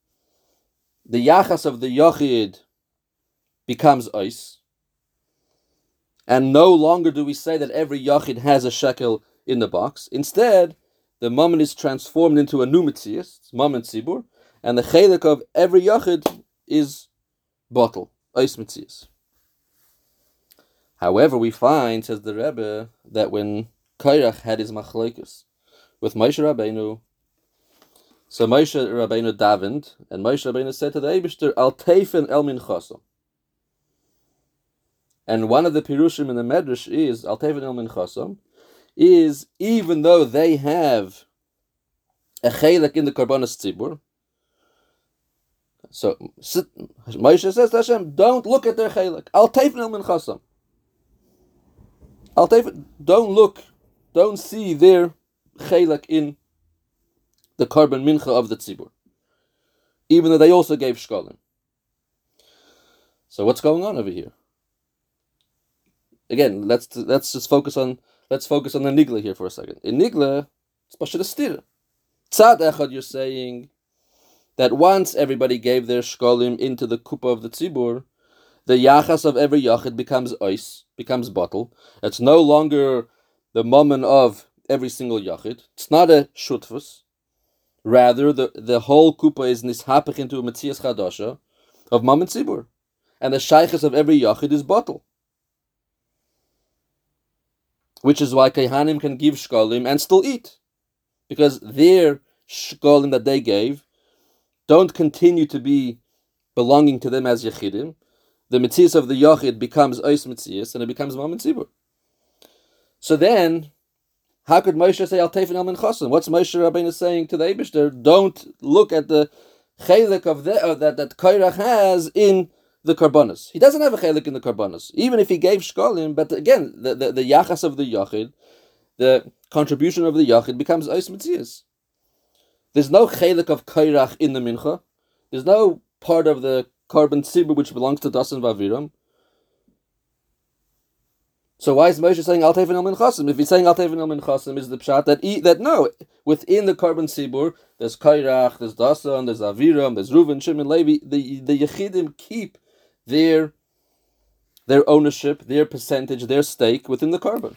the yachas of the yachid becomes ice, and no longer do we say that every yachid has a shekel in the box. Instead, the moment is transformed into a new mitzias, moment tzibur, and the chelik of every yachid is bottle, ice mitzias. However, we find, says the Rebbe, that when Kairach had his machlokes with Moshe Rabbeinu. So Moshe Rabbeinu davened, and Moshe Rabbeinu said to the Eibishter, Al teifen el Min minchasam. And one of the pirushim in the Medrash is Al teifen el minchasam, is even though they have a chelik in the karbanas tzibur, so Moshe says to Hashem, don't look at their chelik. Al teifen el minchasam. Al teifen, don't look, don't see their chelik in the carbon mincha of the tzibur, even though they also gave shkolim. So what's going on over here? Again, let's let's just focus on let's focus on the nigla here for a second. In nigla. Tzad echad, you're saying that once everybody gave their shkolim into the kupa of the tzibur, the yachas of every yachid becomes ice, becomes bottle. It's no longer the moment of every single yachid. It's not a shutfus. Rather, the, the whole kupa is nishapich into a metzias chadasha of mammon tzibur. And the shaykhs of every yachid is bottle. Which is why Kehanim can give shkalim and still eat. because their shkolim that they gave don't continue to be belonging to them as yechidim. The mitzvahs of the yachid becomes ois mitzvahs and it becomes moment zibur. So then, how could Moshe say al tefin al chosim? What's Moshe Rabbeinu saying to the Eibushter? Don't look at the chelik of the, uh, that that Kairach has in the karbonis. He doesn't have a chelik in the karbonis, even if he gave shkolim. But again, the, the, the yachas of the yachid, the contribution of the yachid becomes ois mitzias. There's no chelik of kairach in the mincha. There's no part of the carbon tzibur which belongs to dasan vaviram. So why is Moshe saying al tefin el minchasim? If he's saying al tefin el minchasim, is the pshat that he, that no within the carbon tzibur there's kairach, there's dasan, there's aviram, there's Reuven, Shimon, Levi. The the yechidim keep their their ownership, their percentage, their stake within the carbon.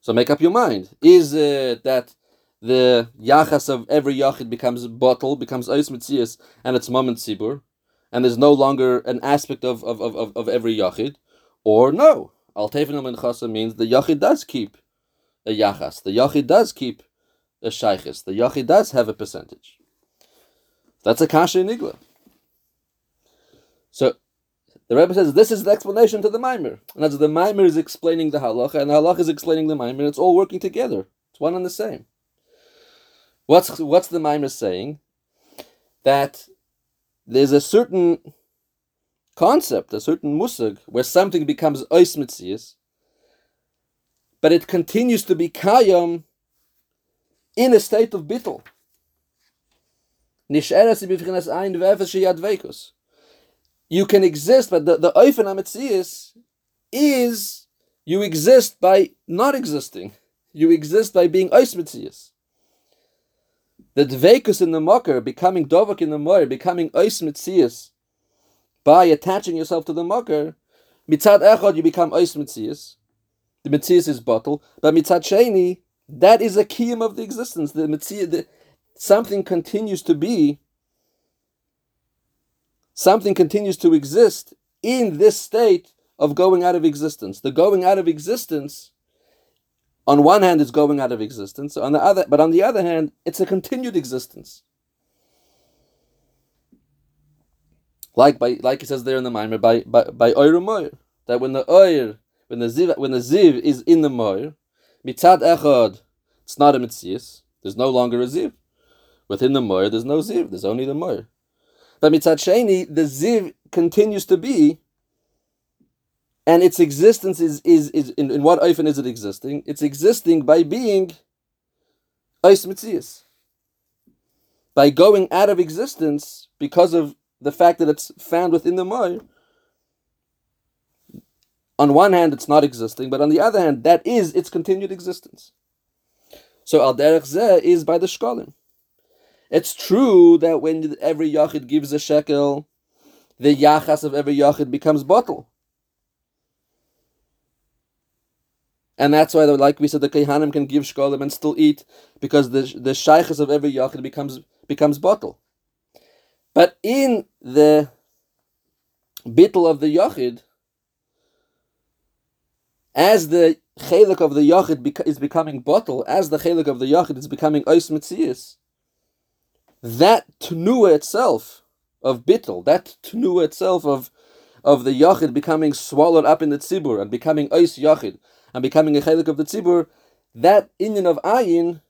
So make up your mind. Is it that the yachas of every yachid becomes bottle, becomes ois mitzias, and it's moment sibur, and there's no longer an aspect of, of, of, of every yachid? Or no, al tefin chasa means the yachid does keep a yachas, the yachid does keep a shaykhis, the yachid does have a percentage. That's a kasha nigla. So the Rebbe says this is the explanation to the Maimer. And as the Maimer is explaining the halacha, and the halacha is explaining the Maimer, it's all working together. It's one and the same. What's what's the Maimer saying? That there's a certain concept, a certain musag, where something becomes ois mitzias, but it continues to be kayam in a state of bittel. Ein vekus you can exist, but the, the Oifen is you exist by not existing. You exist by being Ois. The Dvekus in the Mocker, becoming Dovak in the Moyer, becoming Ois by attaching yourself to the Mocker, Mitzad Echad, you become Ois Metzias. The Metzias is bottle, but Mitzad Sheni, that is a kiyum of the existence. The Metzias, the, something continues to be something continues to exist in this state of going out of existence. The going out of existence, on one hand, is going out of existence. On the other, but on the other hand, it's a continued existence. Like by like it says there in the Maimer, by by by Oir that when the Oir, when the Ziv when the Ziv is in the Moir, mitzad echad, it's not a mitzias. There's no longer a Ziv. Within the Moir, there's no Ziv. There's only the Moir. But mitzad sheni, the ziv continues to be, and its existence is is is in, in what oifen is it existing? It's existing by being ois mitzias. By going out of existence because of the fact that it's found within the moy. On one hand, it's not existing, but on the other hand, that is its continued existence. So al derech is by the shkolim. It's true that when every yachid gives a shekel, the yachas of every yachid becomes bottle. And that's why, like we said, the kehanim can give shkolim and still eat because the the shaykhs of every yachid becomes becomes bottle. But in the bittel of the yachid, as the chelik of the yachid is becoming bottle, as the chelik of the yachid is becoming ois mitzias, that tenua itself of bittel, that tenua itself of of the yachid becoming swallowed up in the tzibur and becoming ois yachid and becoming a chelik of the tzibur, that inyan of ayin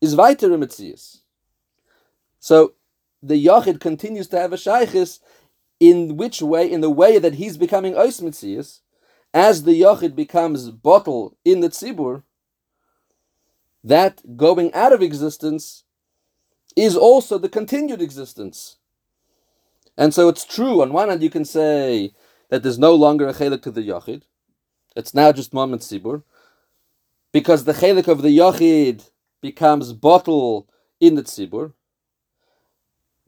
is weiter mitzias. So the yachid continues to have a shaykhis in which way? In the way that he's becoming ois mitzias, as the yachid becomes bottle in the tzibur, that going out of existence is also the continued existence. And so it's true, on one hand, you can say that there's no longer a chelik to the Yachid. It's now just moment sibur. Because the chelik of the Yachid becomes bottle in the tzibur.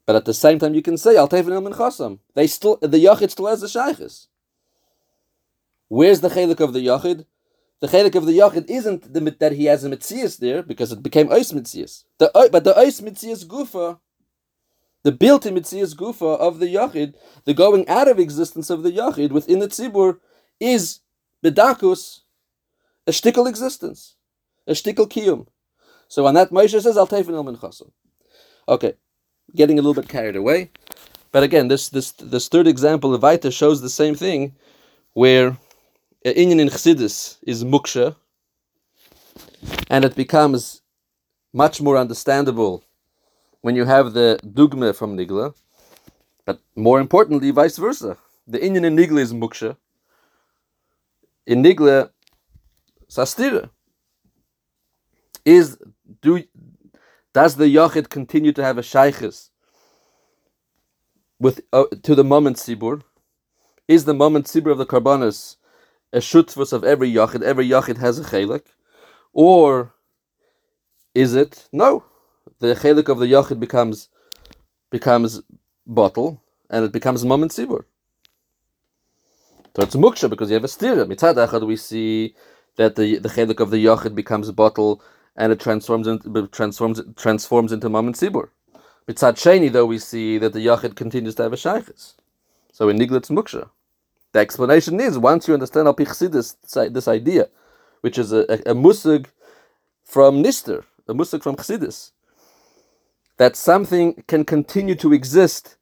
But at the same time, you can say, Al Tevin El Chasam. They still, the Yachid still has the Shaykhis. Where's the chelik of the Yachid? The chelik of the yachid isn't the that he has a mitzias there because it became ois mitzias. The but the ois mitzias gufa, the built-in mitzias gufa of the yachid, the going out of existence of the yachid within the tzibur, is bedakus, a shtickle existence, a shtickle kiyum. So on that, Moshe says, Tefin El Minchasim. Okay, getting a little bit carried away. But again, this this this third example of Vaita shows the same thing, where Inyan in Chassidus is muksha, and it becomes much more understandable when you have the dugma from Nigla, but more importantly, vice versa. The Inyan in Nigla is muksha. In Nigla, sastira is do does the yachid continue to have a shaykhis with uh, to the moment sibur? Is the moment sibur of the karbanis a shutfus of every yachid. Every yachid has a chelik, or is it no? The chelik of the yachid becomes becomes bottle, and it becomes moment sibur. So it's muksha because you have a stira. Mitzad echad we see that the the chelik of the yachid becomes bottle, and it transforms into transforms transforms into moment sibur. Mitzad sheni though we see that the yachid continues to have a shaykhis. So in niglet's muksha. The explanation is once you understand al this idea, which is a, a, a musig from Nister, a musig from Chassidus, that something can continue to exist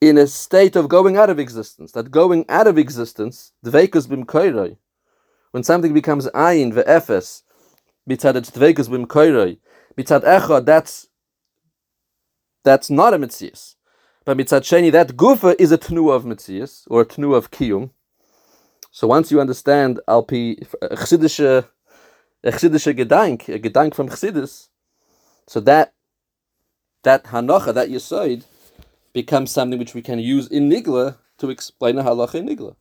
in a state of going out of existence. That going out of existence, dveikus bim koiroi, when something becomes ayin ve'efes, mitzad it's dveikus bim koiroi, mitzad echad, that's that's not a mitzias. But mitzat sheni, that gufa is a tnu of mitzias or a tnu of kiyum. So once you understand alpi uh, chsidische uh, chsidische gedank, a gedank from chsidis, so that that hanocha, that yisoid, becomes something which we can use in nigla to explain a halacha in nigla.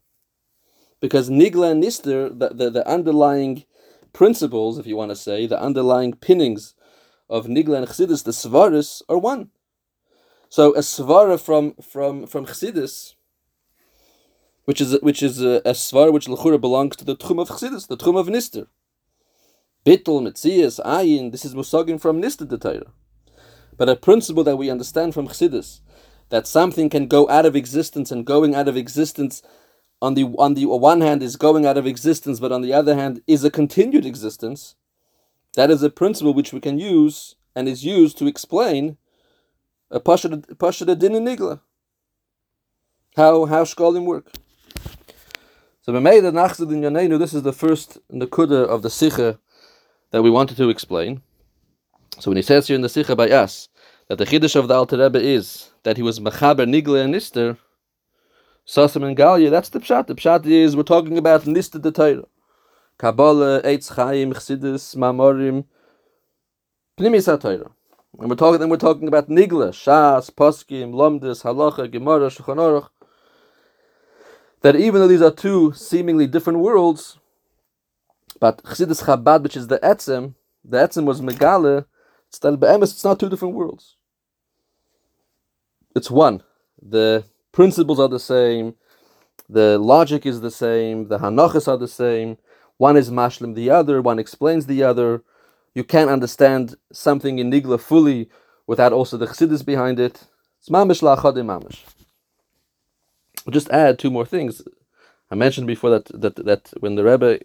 Because nigla and nister, the, the, the underlying principles, if you want to say, the underlying pinnings of nigla and chsidis, the svaris, are one. So a svara from from from Chassidus, which is which is a, a svara which lechura belongs to the tchum of Chassidus, the tchum of Nister. Bittel, Metzias, Ayin, this is musagim from Nister the Torah. But a principle that we understand from Chassidus, that something can go out of existence and going out of existence on the on the one hand is going out of existence, but on the other hand is a continued existence. That is a principle which we can use and is used to explain a pasha pasha din in nigla. How how shkolim work. So b'meida nachzid in yanenu. This is the first nakuda of the sicha that we wanted to explain. So when he says here in the sicha by us that the chiddush of the Alter Rebbe is that he was mechaber nigla and nister, sasam and galya. That's the pshat. The pshat is we're talking about nister the Torah. Kabbalah, Eitz Chaim, Chassidus, Mamorim, Pnimis HaTorah. And we're talking, then we're talking about Nigla, Shas, Poskim, Lomdis, Halacha, Gemara, Shulchan Aruch. That even though these are two seemingly different worlds, but Chassidus Chabad, which is the Etzem, the Etzem was Megale, it's it's not two different worlds. It's one. The principles are the same, the logic is the same, the Hanachas are the same. One is mashlim the other, one explains the other you can't understand something in Nigla fully without also the Chassidus behind it. It's mamish la'achadim mamish. Just add two more things. I mentioned before that that, that when the Rebbe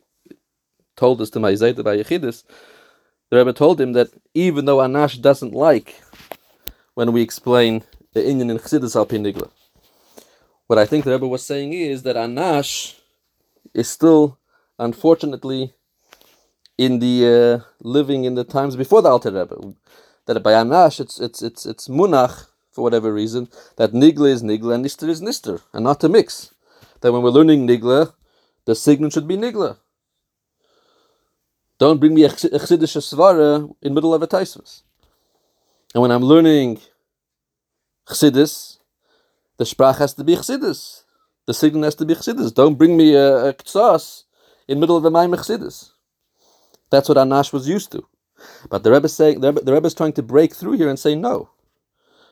told us to Ma'izayta by Yechidus, the Rebbe told him that even though Anash doesn't like when we explain the Inyan in Chassidus al Nigla, what I think the Rebbe was saying is that Anash is still, unfortunately, in the uh, living in the times before the Alter Rebbe. That by Anash, it's it's it's it's munach for whatever reason that nigla is nigla and nister is nister, and not to mix. That when we're learning nigla, the signal should be nigla. Don't bring me a chsiddish svara in middle of a taisvus. And when I'm learning chsidis, the sprach has to be chsidis. The signal has to be chsidis. Don't bring me a, a ktsas in middle of a maim chsidis. That's what Anash was used to. But the Rebbe is saying the Rebbe, is trying to break through here and say no.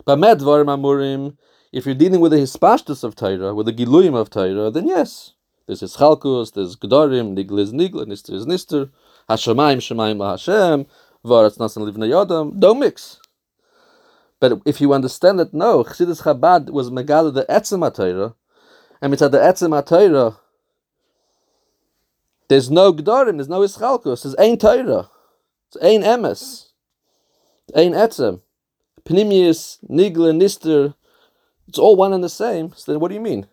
If you're dealing with the hispashtus of Torah, with the giluyim of Torah, then yes, there's hischalkus, there's gedarim, nigl is nigl, nister is nister, hashemayim shemaim Hashem, varatz nasan livnei yodam. Don't mix. But if you understand that no, Chassidus Chabad was megala the etzem Torah, and mitzad the etzem Torah, there's no Gdarim, there's no Ischalkus, there's Ein Torah. It's ein emes. Ein etzem. Pnimius, nigla, nister. It's all one and the same. So then what do you mean?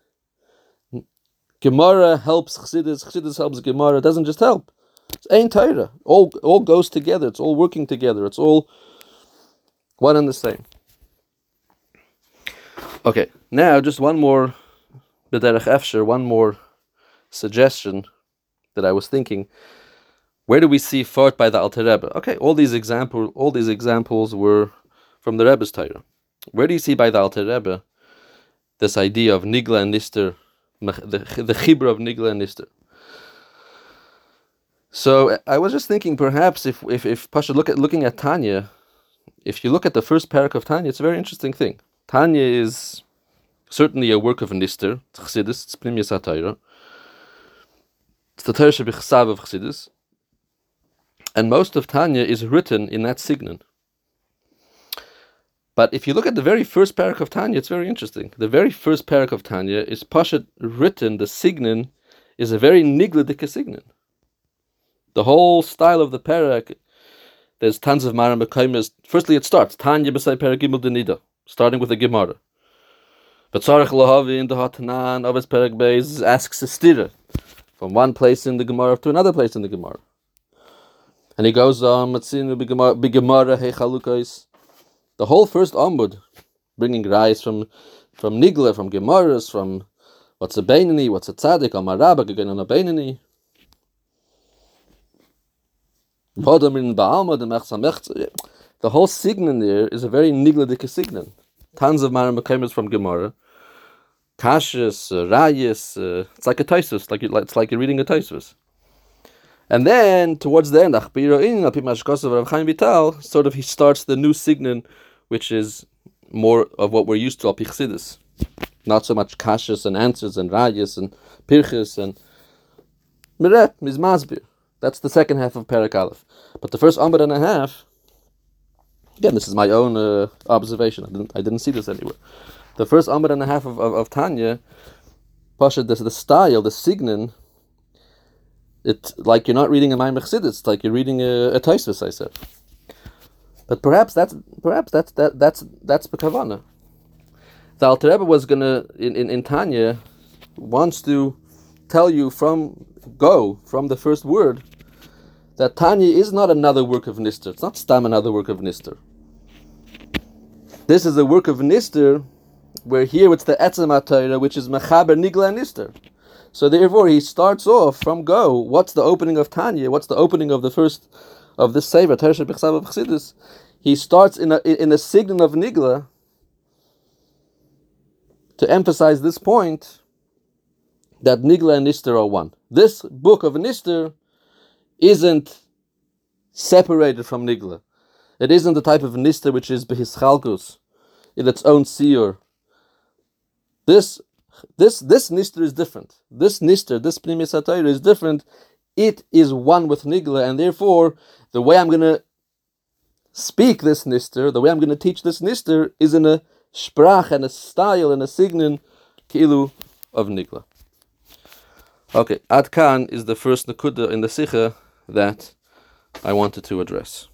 Gemara helps Chassidus, Chassidus helps Gemara. It doesn't just help. It's ein Torah. All, all goes together. It's all working together. It's all one and the same. Okay, now just one more b'derech efsher, one more suggestion that I was thinking. Where do we see fought by the Alter Rebbe? Okay, all these example, all these examples were from the Rebbe's Torah. Where do you see by the Alter Rebbe this idea of nigla and nister, the the chibra of nigla and nister? So I was just thinking, perhaps if if if Pasha look at looking at Tanya, if you look at the first parak of Tanya, it's a very interesting thing. Tanya is certainly a work of Nister. It's the Torah Shebichsav of Chassidus. And most of Tanya is written in that signon. But if you look at the very first parak of Tanya, it's very interesting. The very first parak of Tanya is Pashat written, the signon is a very nigladika signon. The whole style of the parak, there's tons of Maram Bekaimas. Firstly, it starts, Tanya B'sai Parak Gimel Denida, starting with the Gemara. But Tzarech Lahavi in the Hatanan of his Perek Beis asks a stira from one place in the Gemara to another place in the Gemara. And he goes um, on, Hechalukais. The whole first Amud, bringing rice from from Nigla, from Gemaras, from what's a Bainani, what's a Tzadik, Amar Rabba, again on a Bainani. The whole signon there is a very Nigla signon. Tons of Maram from Gemara kashas, uh. Uh, it's like a taisus, like it's like you're reading a taisus. And then towards the end, sort of he starts the new signon, which is more of what we're used to al pichsidis. Not so much kashas and answers and rayas and pirchis and miret mizmazbir. That's the second half of Perak Aleph. But the first Amud and a half, again, this is my own uh, observation. I didn't, I didn't see this anywhere the first Amud and a half of, of, of Tanya, Pasha, the, the style, the signon, it's like you're not reading a Maimach it's like you're reading a, a Taisvis, I said. But perhaps that's perhaps that's that that's that's Bekavana. The Alter Rebbe was gonna in, in, in Tanya wants to tell you from go from the first word that Tanya is not another work of Nister. It's not Stam another work of Nister. This is a work of Nister where here it's the Etzem Torah, which is Mechaber Nigla and Nister. So therefore, he starts off from go. What's the opening of Tanya? What's the opening of the first of this Sefer Torah Bechsav of Chassidus? He starts in a in a signon of Nigla to emphasize this point that Nigla and Nister are one. This book of Nister isn't separated from Nigla. It isn't the type of Nister which is Behischalkus in its own seer this this this nister is different. This nister, this pnimis is different. It is one with nigla, and therefore the way I'm gonna speak this nister, the way I'm gonna teach this nister, is in a sprach and a style and a signon kilu of nigla. Okay, Adkan is the first nakuda in the sikha that I wanted to address.